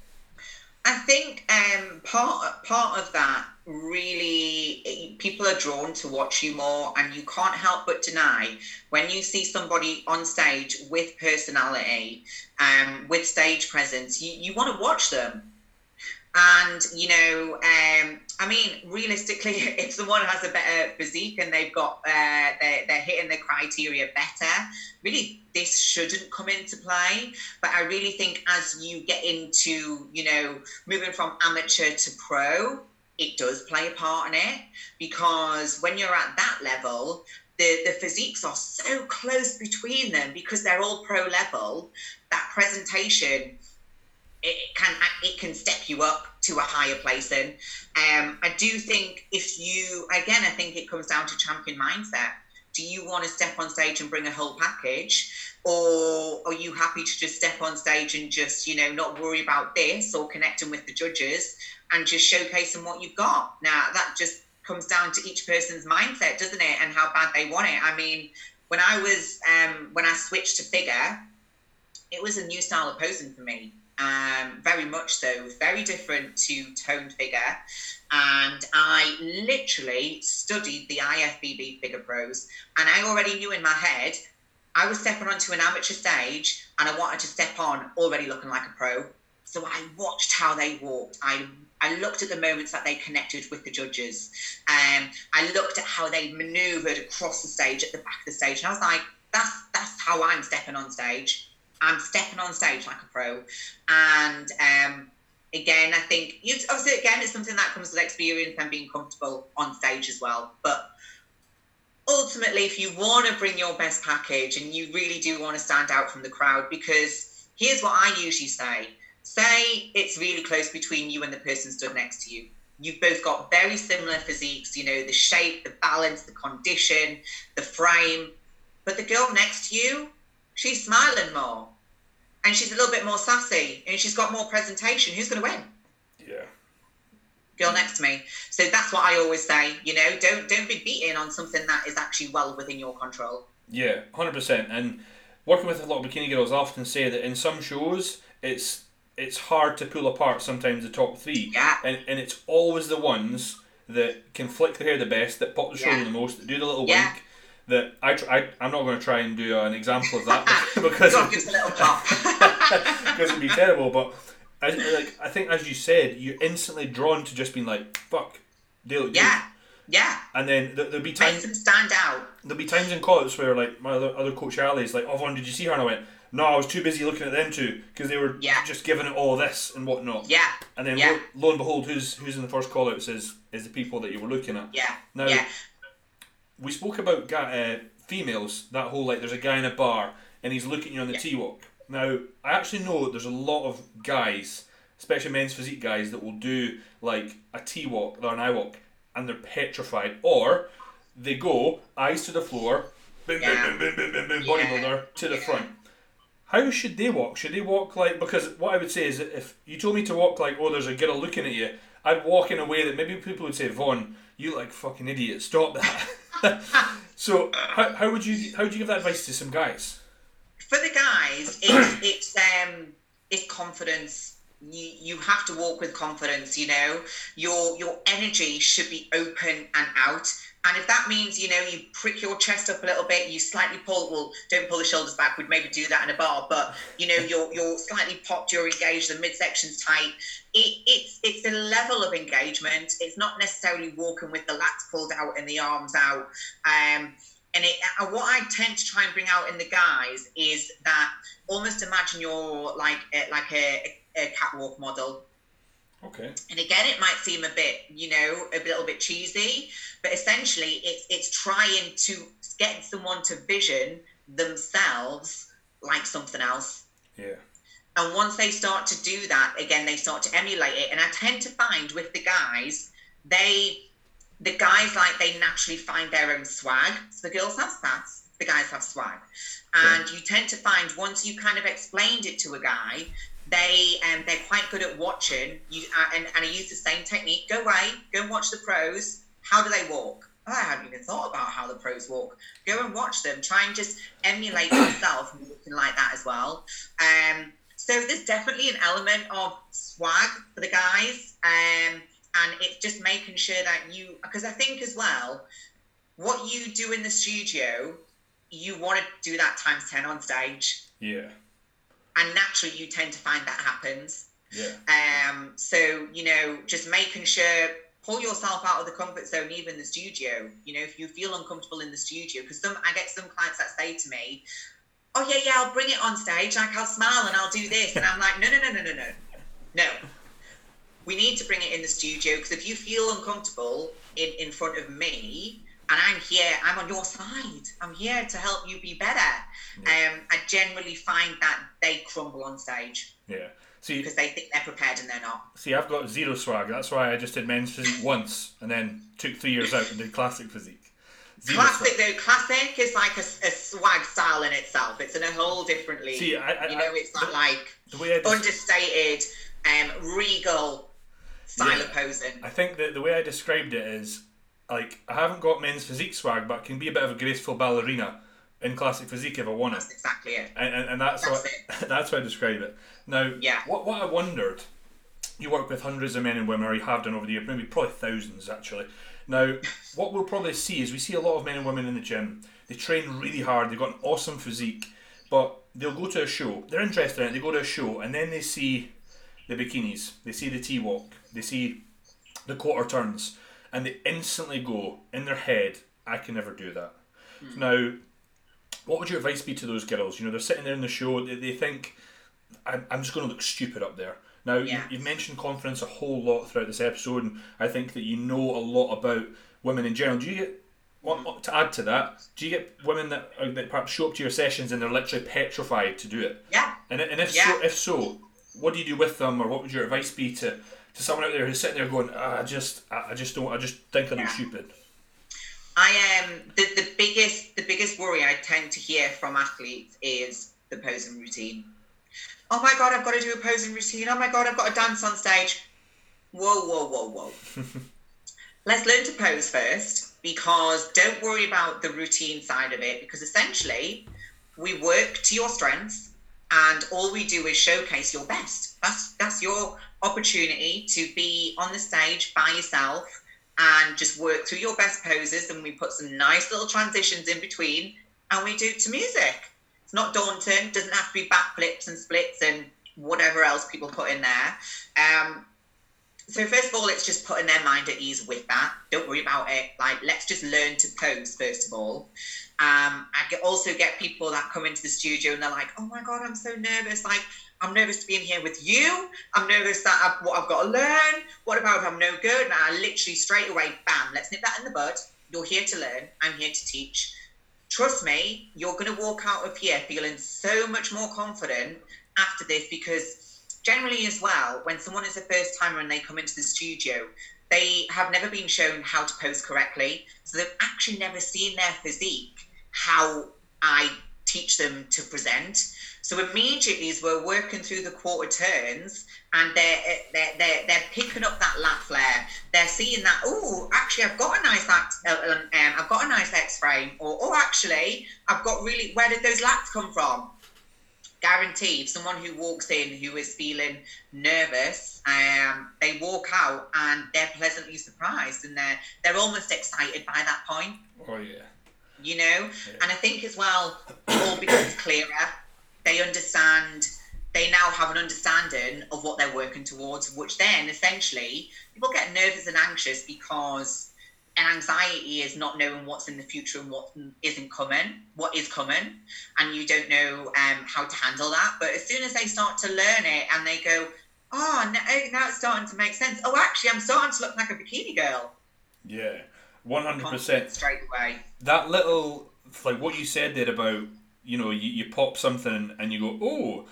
I think um, part part of that really people are drawn to watch you more, and you can't help but deny when you see somebody on stage with personality, um, with stage presence, you, you want to watch them. And you know, um, I mean, realistically, if someone has a better physique and they've got uh, they're, they're hitting the criteria better, really this shouldn't come into play. But I really think as you get into, you know, moving from amateur to pro, it does play a part in it because when you're at that level, the, the physiques are so close between them because they're all pro level. That presentation it can it can step you up to a higher place And Um, I do think if you again, I think it comes down to champion mindset. do you want to step on stage and bring a whole package? Or are you happy to just step on stage and just, you know, not worry about this or connecting with the judges and just showcasing what you've got? Now, that just comes down to each person's mindset, doesn't it? And how bad they want it. I mean, when I was, um, when I switched to figure, it was a new style of posing for me. Um, very much so, very different to toned figure. And I literally studied the IFBB figure pros, and I already knew in my head I was stepping onto an amateur stage and I wanted to step on already looking like a pro. So I watched how they walked. I I looked at the moments that they connected with the judges. Um, I looked at how they manoeuvred across the stage at the back of the stage, and I was like, that's that's how I'm stepping on stage. I'm stepping on stage like a pro. And um, again, I think you obviously again it's something that comes with experience and being comfortable on stage as well. But ultimately, if you want to bring your best package and you really do want to stand out from the crowd, because here's what I usually say say it's really close between you and the person stood next to you. You've both got very similar physiques, you know, the shape, the balance, the condition, the frame. But the girl next to you, she's smiling more and she's a little bit more sassy and she's got more presentation. Who's going to win? Yeah. Girl next to me. So that's what I always say. You know, don't don't be beaten on something that is actually well within your control. Yeah, hundred percent. And working with a lot of bikini girls, I often say that in some shows, it's it's hard to pull apart sometimes the top three. Yeah. And and it's always the ones that can flick their hair the best, that pop the shoulder Yeah. the most, that do the little Yeah. wink. That I, tr- I I'm not going to try and do an example of that because God gives a because it'd be terrible. But as, like I think as you said, you're instantly drawn to just being like, "Fuck, they look good." yeah, yeah. And then there, there'll be times stand out. there'll be times in call-ups where like my other, other coach is like, "Oh, Vaughn, did you see her?" And I went, "No, I was too busy looking at them two because they were Yeah. just giving it all this and whatnot." Yeah, And then Yeah. lo, lo and behold, who's who's in the first call-outs is is the people that you were looking at. yeah, Now yeah, we spoke about uh, females. That whole like, there's a guy in a bar and he's looking at you on the Yeah. T-walk. Now I actually know that there's a lot of guys, especially men's physique guys, that will do like a T-walk or an I-walk, and they're petrified, or they go eyes to the floor, boom, Yeah. boom, boom, boom, boom, boom, boom, Yeah. bodybuilder to the front. How should they walk? Should they walk like because what I would say is that if you told me to walk like oh there's a girl looking at you, I'd walk in a way that maybe people would say Vaughn, you like fucking idiot. Stop that. so how, how would you how would you give that advice to some guys? For the guys, it's it's um it's confidence. You you have to walk with confidence. You know, your your energy should be open and out. And if that means you know you prick your chest up a little bit, you slightly pull well, don't pull the shoulders back. We'd maybe do that in a bar, but you know you're you're slightly popped, you're engaged, the midsection's tight. It, it's it's a level of engagement. It's not necessarily walking with the lats pulled out and the arms out. Um, and it, uh, what I tend to try and bring out in the guys is that almost imagine you're like a, like a, a catwalk model. Okay. And again, it might seem a bit, you know, a little bit cheesy, but essentially, it's it's trying to get someone to vision themselves like something else. Yeah. And once they start to do that, again, they start to emulate it. And I tend to find with the guys, they, the guys like they naturally find their own swag. So the girls have sass, the guys have swag. And you tend to find once you kind of explained it to a guy, they um, they're quite good at watching. You uh, and, and I use the same technique. Go away, go and watch the pros. How do they walk? Oh, I hadn't even thought about how the pros walk. Go and watch them. Try and just emulate yourself looking like that as well. Um, so there's definitely an element of swag for the guys, um, and it's just making sure that you, because I think as well, what you do in the studio, you want to do that times ten on stage, Yeah. and naturally you tend to find that happens. Yeah. Um, so you know, just making sure pull yourself out of the comfort zone, even the studio. You know, if you feel uncomfortable in the studio, because some I get some clients that say to me, "Oh yeah, yeah, I'll bring it on stage. Like I'll smile and I'll do this," and I'm like, "No, no, no, no, no, no, no. We need to bring it in the studio because if you feel uncomfortable in in front of me." And I'm here. I'm on your side. I'm here to help you be better. Um, I generally find that they crumble on stage Yeah. See, because they think they're prepared and they're not. see, I've got zero swag. That's why I just did men's physique once, and then took three years out and did classic physique. Zebra Classic swag. though, classic is like a, a swag style in itself. It's in a whole different league. See, I- I- you know, it's not like The way I des- understated, um, regal style Yeah. of posing. I think that the way I described it is like I haven't got men's physique swag, but can be a bit of a graceful ballerina in classic physique if I want it. That's exactly it. and, and, and that's, That's what, that's how I describe it. Now, Yeah. what what I wondered, you work with hundreds of men and women, or you have done over the years, maybe probably thousands actually. Now, what we'll probably see is we see a lot of men and women in the gym. They train really hard. They've got an awesome physique, but they'll go to a show. They're interested in it. They go to a show, and then they see the bikinis. They see the T walk. They see the quarter turns, and they instantly go in their head, "I can never do that." Now, what would your advice be to those girls? You know, they're sitting there in the show, they, they think, I'm, I'm just going to look stupid up there. Now, you, Yeah. you've mentioned confidence a whole lot throughout this episode, and I think that you know a lot about women in general. Do you get, to add to that, do you get women that, uh, that perhaps show up to your sessions and they're literally petrified to do it? Yeah. And, and if, Yeah. so, if so, what do you do with them, or what would your advice be to, to someone out there who's sitting there going, ah, I just, I just don't, I just think I look Yeah. stupid. I am um, the, the biggest the biggest worry I tend to hear from athletes is the posing routine. Oh my god, I've got to do a posing routine. Oh my god, I've got to dance on stage. Whoa, whoa, whoa, whoa. Let's learn to pose first because don't worry about the routine side of it because essentially we work to your strengths and all we do is showcase your best. That's that's your opportunity to be on the stage by yourself and just work through your best poses and we put some nice little transitions in between and we do it to music. It's not daunting, doesn't have to be backflips and splits and whatever else people put in there. Um, so first of all, it's just putting their mind at ease with that. Don't worry about it. Like, let's just learn to pose first of all. Um, I get, also get people that come into the studio and they're like, "Oh my god, I'm so nervous! Like, I'm nervous to be in here with you. I'm nervous that I've, what I've got to learn. What about if I'm no good?" And I literally straight away, bam, let's nip that in the bud. You're here to learn. I'm here to teach. Trust me, you're going to walk out of here feeling so much more confident after this because generally as well when someone is a first timer and they come into the studio they have never been shown how to pose correctly. So they've actually never seen their physique how i teach them to present. So immediately as we're working through the quarter turns and they're they're they're, they're picking up that lat flare they're seeing that oh actually i've got a nice act, uh, um, i've got a nice x frame or oh actually i've got really where did those lats come from guaranteed someone who walks in who is feeling nervous um, they walk out and they're pleasantly surprised and they're they're almost excited by that point. Oh, yeah. you know? And i think as well it all becomes clearer. They understand they now have an understanding of what they're working towards which then essentially people get nervous and anxious because an anxiety is not knowing what's in the future and what isn't coming, what is coming, and you don't know um, how to handle that. But as soon as they start to learn it and they go, oh, now, now it's starting to make sense. Oh, actually, I'm starting to look like a bikini girl. Yeah. 100%. Straight away. that little like what you said there about you know you, you pop something and you go oh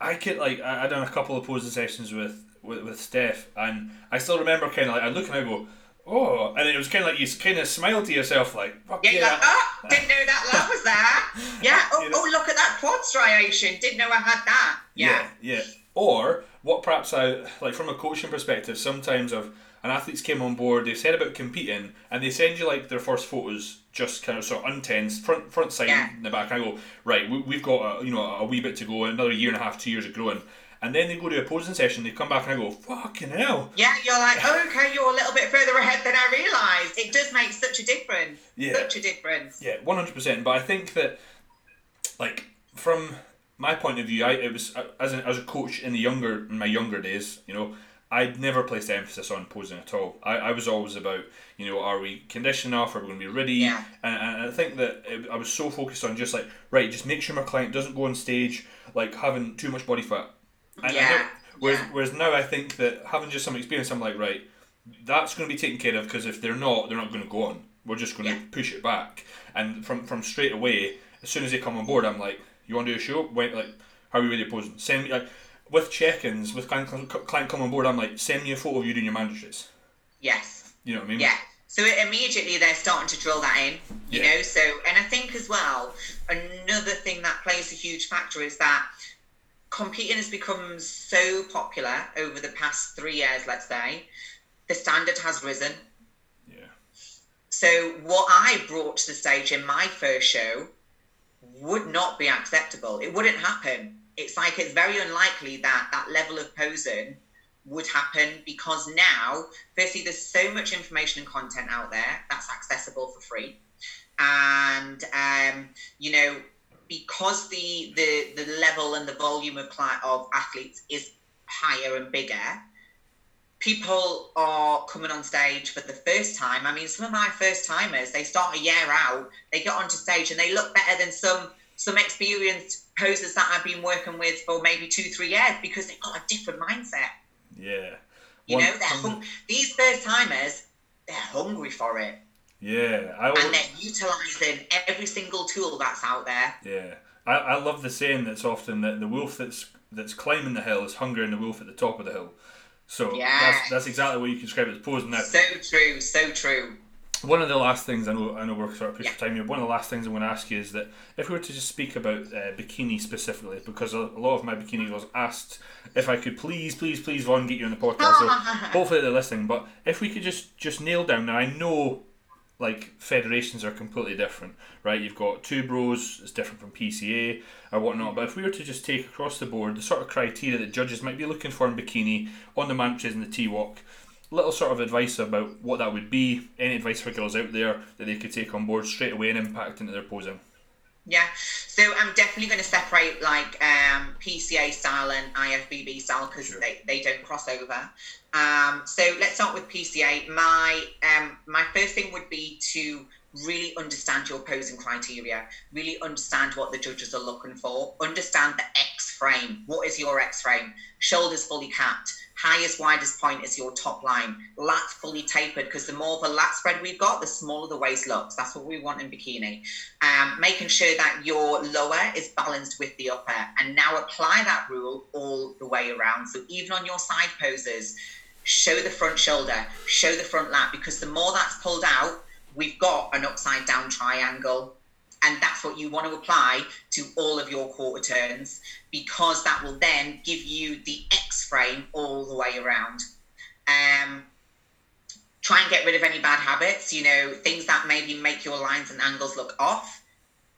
I could like I, I done a couple of posing sessions with, with with Steph and I still remember kind of like I look and I go oh and it was kind of like you kind of smile to yourself like fuck Yeah, yeah, you're like, oh, didn't know that lat was there. Yeah, oh, You oh, know? oh, look at that quad striation. Didn't know I had that. Yeah. yeah yeah or what perhaps I like from a coaching perspective sometimes of an athlete's came on board they've said about competing and they send you like their first photos just kind of sort of untensed front front side Yeah. in the back I go right we, we've got a, you know a wee bit to go another year and a half two years of growing and then they go to a posing session they come back and I go fucking hell Yeah, you're like, okay, you're a little bit further ahead than I realised. It does make such a difference. Yeah. Such a difference. Yeah, one hundred percent. But I think that, like, from my point of view, I it was uh, as a, as a coach in the younger in my younger days. You know, I'd never placed emphasis on posing at all. I, I was always about you know, are we conditioned enough? Are we going to be ready? Yeah. And, and I think that it, I was so focused on just like right, just make sure my client doesn't go on stage like having too much body fat. And Yeah, whereas, yeah. whereas now I think that having just some experience, I'm like right, that's going to be taken care of because if they're not, they're not going to go on. We're just going Yeah. to push it back. And from from straight away, as soon as they come on board, I'm like, you want to do a show? Wait, like, how are you to pose? Send me like with check-ins with client client come on board. I'm like, send me a photo of you doing your mandatories. Yes. You know what I mean? Yeah. So immediately they're starting to drill that in, you Yeah. know. So, and I think as well, another thing that plays a huge factor is that competing has become so popular over the past three years, let's say. The standard has risen. Yeah. So, what I brought to the stage in my first show would not be acceptable. It wouldn't happen. It's like it's very unlikely that that level of posing would happen because now, firstly, there's so much information and content out there that's accessible for free, and um, you know because the the the level and the volume of of athletes is higher and bigger people are coming on stage for the first time. I mean, some of my first timers, they start a year out, they get onto stage and they look better than some some experienced posers that I've been working with for maybe two, three years because they've got a different mindset. Yeah. You One know, they're hung- these first timers, they're hungry for it, Yeah. I and al- they're utilizing every single tool that's out there. Yeah, I, I love the saying that's often that the wolf that's that's climbing the hill is hungrier than the wolf at the top of the hill. So Yes. that's that's exactly what you can describe it as posing. Now, So true, so true. one of the last things I know I know we're sort of pushed Yeah. for time here. One of the last things I'm going to ask you is that if we were to just speak about uh, bikini specifically, because a, a lot of my bikini girls asked if I could please, please, please, Vaughn, get you on the podcast. So hopefully they're listening. But if we could just just nail down now, I know like federations are completely different, right? You've got two bros, it's different from PCA or whatnot. But if we were to just take across the board the sort of criteria that judges might be looking for in bikini on the manches and the T walk, little sort of advice about what that would be, any advice for girls out there that they could take on board straight away and impact into their posing. Yeah, so I'm definitely going to separate like um, PCA style and IFBB style because Sure. they, they don't cross over. Um, so let's start with PCA. My um, my first thing would be to really understand your posing criteria, really understand what the judges are looking for, understand the X frame. What is your X frame? Shoulders fully capped, highest, widest point is your top line, lats fully tapered because the more of a lat spread we've got, the smaller the waist looks. That's what we want in bikini um, making sure that your lower is balanced with the upper. And now apply that rule all the way around. So even on your side poses, show the front shoulder, show the front lat, because the more that's pulled out, we've got an upside down triangle. And that's what you want to apply to all of your quarter turns because that will then give you the X frame all the way around. Um, try and get rid of any bad habits, you know, things that maybe make your lines and angles look off,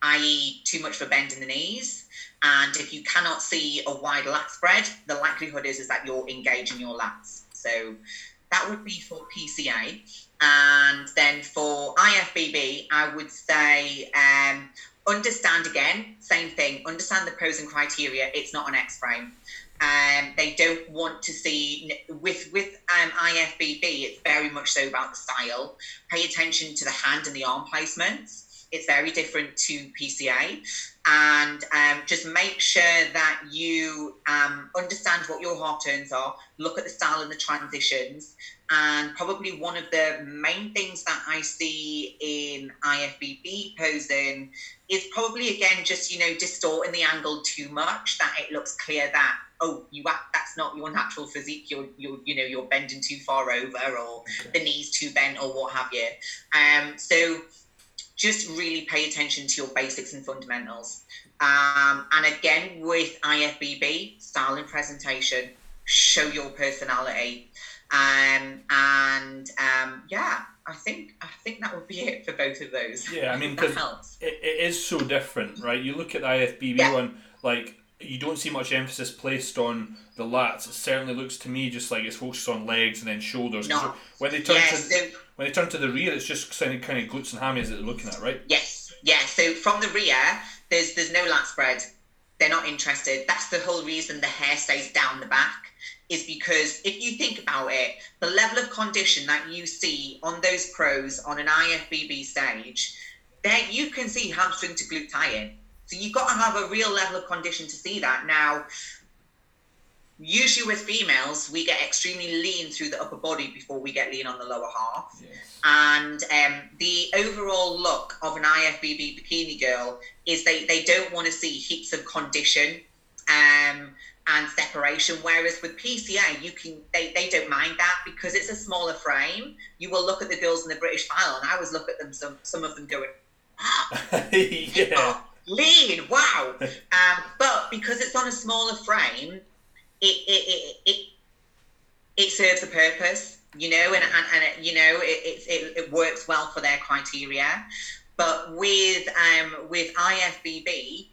i.e., too much a bend in the knees. And if you cannot see a wide lat spread, the likelihood is, is that you're engaging your lats. So that would be for PCA. And then for IFBB, I would say um, understand again, same thing, understand the pros and criteria. It's not an X frame. Um, they don't want to see with with um, IFBB. It's very much so about the style. Pay attention to the hand and the arm placements. It's very different to PCA, and um, just make sure that you um, understand what your half turns are. Look at the style and the transitions. And probably one of the main things that I see in IFBB posing is probably again just you know distorting the angle too much that it looks clear that oh you act, that's not your natural physique you're, you're you know you're bending too far over or the knees too bent or what have you um so just really pay attention to your basics and fundamentals um and again with ifbb style and presentation show your personality um and um yeah i think i think that would be it for both of those Yeah, I mean, that 'cause helps it, it is so different, right? You look at the IFBB Yeah. one, like you don't see much emphasis placed on the lats. It certainly looks to me just like it's focused on legs and then shoulders. No. When they turn to so when they turn to the rear, it's just kind of, kind of glutes and hammies that they're looking at, right? Yes, yeah. So from the rear, there's there's no lat spread. They're not interested. That's the whole reason the hair stays down the back. Is because if you think about it, the level of condition that you see on those pros on an IFBB stage, there you can see hamstring to glute tie-in. So you've got to have a real level of condition to see that. Now, usually with females, we get extremely lean through the upper body before we get lean on the lower half Yes. and um, the overall look of an IFBB bikini girl is they, they don't want to see heaps of condition. Um, and separation. Whereas with PCA, you can they, they don't mind that because it's a smaller frame. You will look at the girls in the British file, and I always look at them some some of them going, ah, yeah. Lean, wow. um, but because it's on a smaller frame, it it, it, it, it serves a purpose, you know, and, and, and it, you know, it, it, it works well for their criteria. But with um, with IFBB,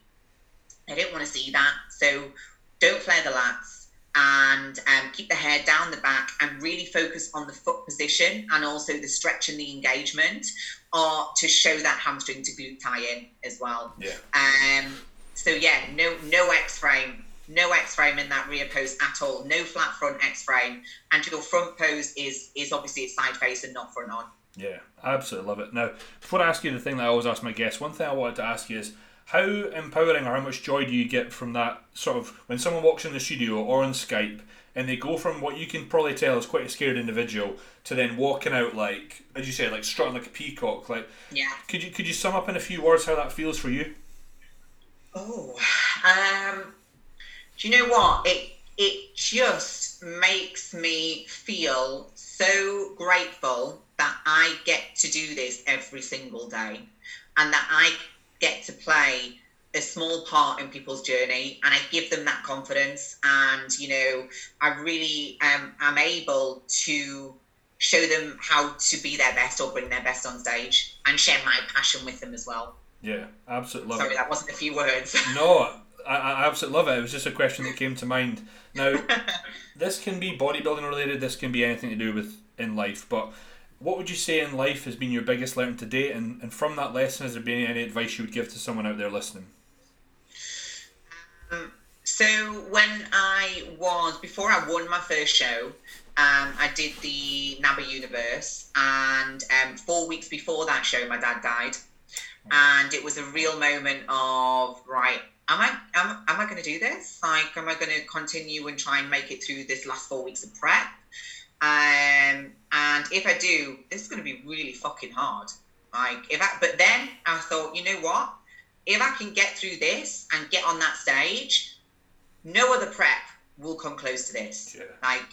I don't want to see that. So don't flare the lats and um, keep the hair down the back and really focus on the foot position and also the stretch and the engagement or to show that hamstring to glute tie in as well. Yeah. Um, so yeah, no no X frame, no X frame in that rear pose at all. No flat front X frame, and your front pose is is obviously it's side face and not front on. Yeah, absolutely love it. Now, before I ask you the thing that I always ask my guests, one thing I wanted to ask you is how empowering or how much joy do you get from that sort of when someone walks in the studio or on Skype and they go from what you can probably tell is quite a scared individual to then walking out like as you say like strutting like a peacock like Yeah. could you could you sum up in a few words how that feels for you Oh, um, do you know what? It it just makes me feel so grateful that I get to do this every single day, and that I get to play a small part in people's journey, and I give them that confidence, and you know, I really um, am able to show them how to be their best or bring their best on stage, and share my passion with them as well. yeah absolutely love Sorry, it that wasn't a few words. no I, I absolutely love it it was just a question that came to mind now this can be bodybuilding related this can be anything to do with in life but what would you say in life has been your biggest lesson to date and, and from that lesson has there been any advice you would give to someone out there listening So when I was before I won my first show, um, I did the NABBA Universe, and um, four weeks before that show, my dad died, and it was a real moment of right. Am I am, am I going to do this? Like, am I going to continue and try and make it through this last four weeks of prep? Um, and if I do, this is going to be really fucking hard. Like, if I, but then I thought, you know what? If I can get through this and get on that stage, no other prep will come close to this. Yeah. Like,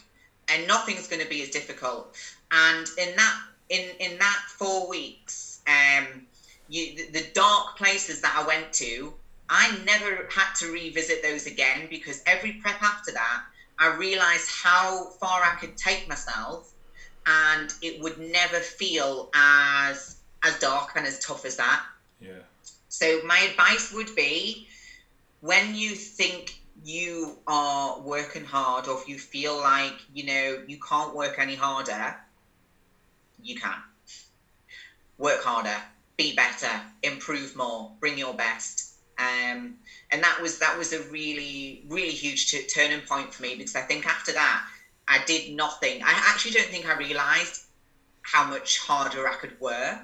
and nothing's going to be as difficult. And in that in in that four weeks, um, you the, the dark places that I went to, I never had to revisit those again because every prep after that, I realized how far I could take myself, and it would never feel as as dark and as tough as that. yeah So my advice would be when you think you are working hard or if you feel like, you know, you can't work any harder, you can. Work harder, be better, improve more, bring your best. Um, and that was that was a really really huge t- turning point for me because I think after that I did nothing. I actually don't think I realized how much harder I could work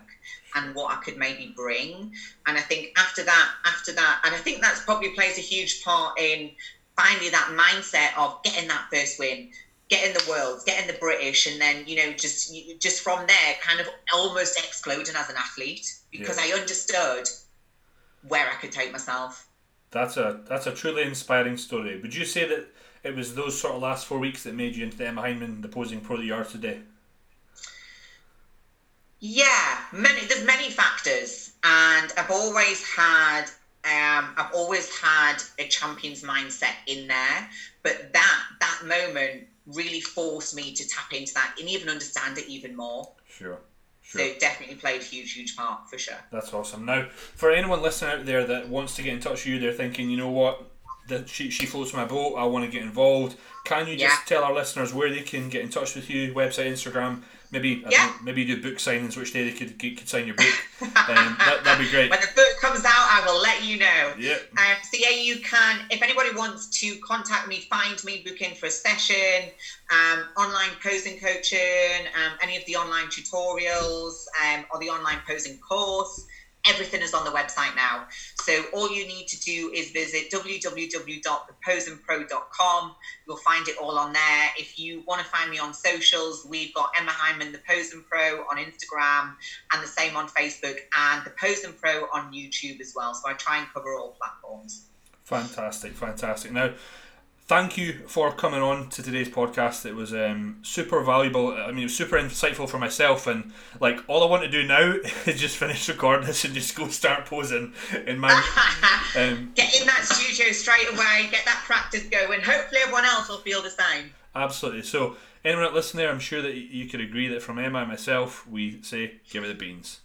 and what I could maybe bring. And I think after that, after that, and I think that's probably plays a huge part in finding that mindset of getting that first win, getting the world, getting the British, and then you know just just from there, kind of almost exploding as an athlete because Yeah. I understood where I could take myself. That's a that's a truly inspiring story. Would you say that it was those sort of last four weeks that made you into the Emma Hyndman, the posing pro that you are today? Yeah, many. There's many factors, and I've always had. Um, I've always had a champion's mindset in there, but that that moment really forced me to tap into that and even understand it even more. Sure. So Sure. it definitely played a huge, huge part for sure. That's awesome. Now, for anyone listening out there that wants to get in touch with you, they're thinking, you know what, that she, she floats my boat, I want to get involved. Can you just Yeah. tell our listeners where they can get in touch with you? Website, Instagram, maybe Yeah. maybe you do book signings, which day they could could, could sign your book. um, that, that'd be great. When the book comes out, I will let you know. Yeah. Um, so yeah, you can. If anybody wants to contact me, find me, book in for a session, um, online posing coaching, um, any of the online tutorials, um, or the online posing course. Everything is on the website now. So all you need to do is visit www.theposingpro.com. You'll find it all on there. If you want to find me on socials, we've got Emma Hyndman, the Posing Pro on Instagram, and the same on Facebook, and the Posing Pro on YouTube as well. So I try and cover all platforms. Fantastic, fantastic. Now, thank you for coming on to today's podcast. It was um, super valuable. I mean, it was super insightful for myself. And like, all I want to do now is just finish recording this and just go start posing in my. Um, get in that studio straight away. Get that practice going. Hopefully, everyone else will feel the same. Absolutely. So, anyone that listen there, I'm sure that you could agree that from Emma and myself, we say give it the beans.